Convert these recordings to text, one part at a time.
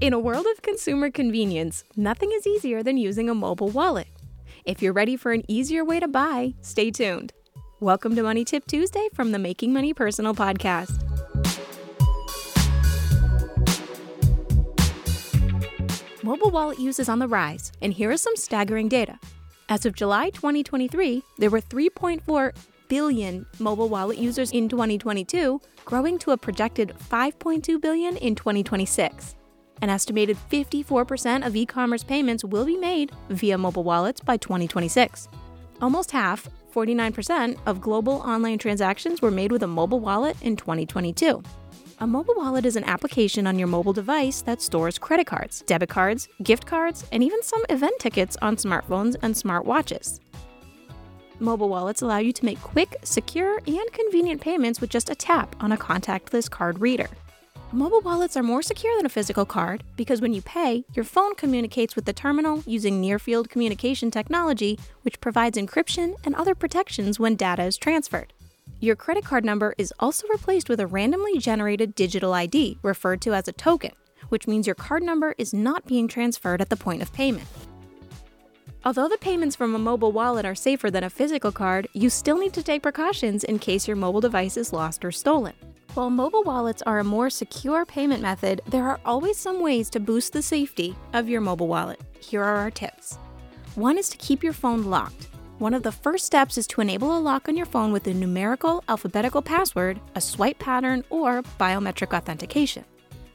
In a world of consumer convenience, nothing is easier than using a mobile wallet. If you're ready for an easier way to buy, stay tuned. Welcome to Money Tip Tuesday from the Making Money Personal podcast. Mobile wallet use is on the rise, and here is some staggering data. As of July 2023, there were 3.4 billion mobile wallet users in 2022, growing to a projected 5.2 billion in 2026. An estimated 54% of e commerce payments will be made via mobile wallets by 2026. Almost half, 49%, of global online transactions were made with a mobile wallet in 2022. A mobile wallet is an application on your mobile device that stores credit cards, debit cards, gift cards, and even some event tickets on smartphones and smartwatches. Mobile wallets allow you to make quick, secure, and convenient payments with just a tap on a contactless card reader. Mobile wallets are more secure than a physical card because when you pay, your phone communicates with the terminal using near field communication technology, which provides encryption and other protections when data is transferred. Your credit card number is also replaced with a randomly generated digital ID, referred to as a token, which means your card number is not being transferred at the point of payment. Although the payments from a mobile wallet are safer than a physical card, you still need to take precautions in case your mobile device is lost or stolen. While mobile wallets are a more secure payment method, there are always some ways to boost the safety of your mobile wallet. Here are our tips. One is to keep your phone locked. One of the first steps is to enable a lock on your phone with a numerical, alphabetical password, a swipe pattern, or biometric authentication.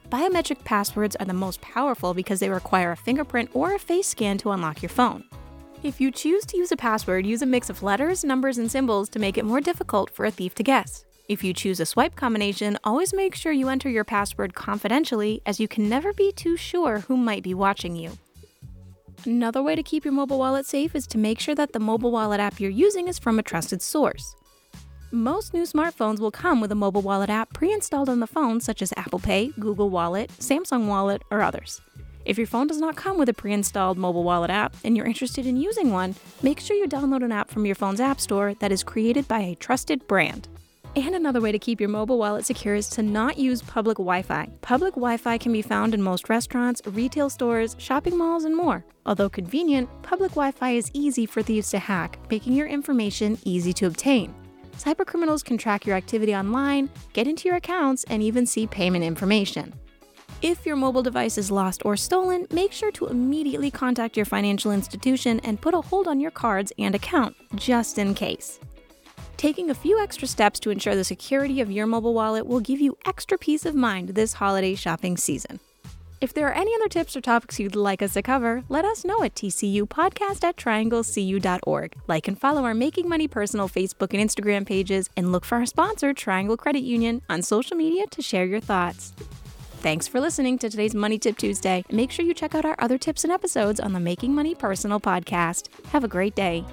Biometric passwords are the most powerful because they require a fingerprint or a face scan to unlock your phone. If you choose to use a password, use a mix of letters, numbers, and symbols to make it more difficult for a thief to guess. If you choose a swipe combination, always make sure you enter your password confidentially, as you can never be too sure who might be watching you. Another way to keep your mobile wallet safe is to make sure that the mobile wallet app you're using is from a trusted source. Most new smartphones will come with a mobile wallet app pre installed on the phone, such as Apple Pay, Google Wallet, Samsung Wallet, or others. If your phone does not come with a pre installed mobile wallet app and you're interested in using one, make sure you download an app from your phone's App Store that is created by a trusted brand. And another way to keep your mobile wallet secure is to not use public Wi Fi. Public Wi Fi can be found in most restaurants, retail stores, shopping malls, and more. Although convenient, public Wi Fi is easy for thieves to hack, making your information easy to obtain. Cybercriminals can track your activity online, get into your accounts, and even see payment information. If your mobile device is lost or stolen, make sure to immediately contact your financial institution and put a hold on your cards and account, just in case. Taking a few extra steps to ensure the security of your mobile wallet will give you extra peace of mind this holiday shopping season. If there are any other tips or topics you'd like us to cover, let us know at tcupodcast at trianglecu.org. Like and follow our Making Money Personal Facebook and Instagram pages, and look for our sponsor, Triangle Credit Union, on social media to share your thoughts. Thanks for listening to today's Money Tip Tuesday. Make sure you check out our other tips and episodes on the Making Money Personal podcast. Have a great day.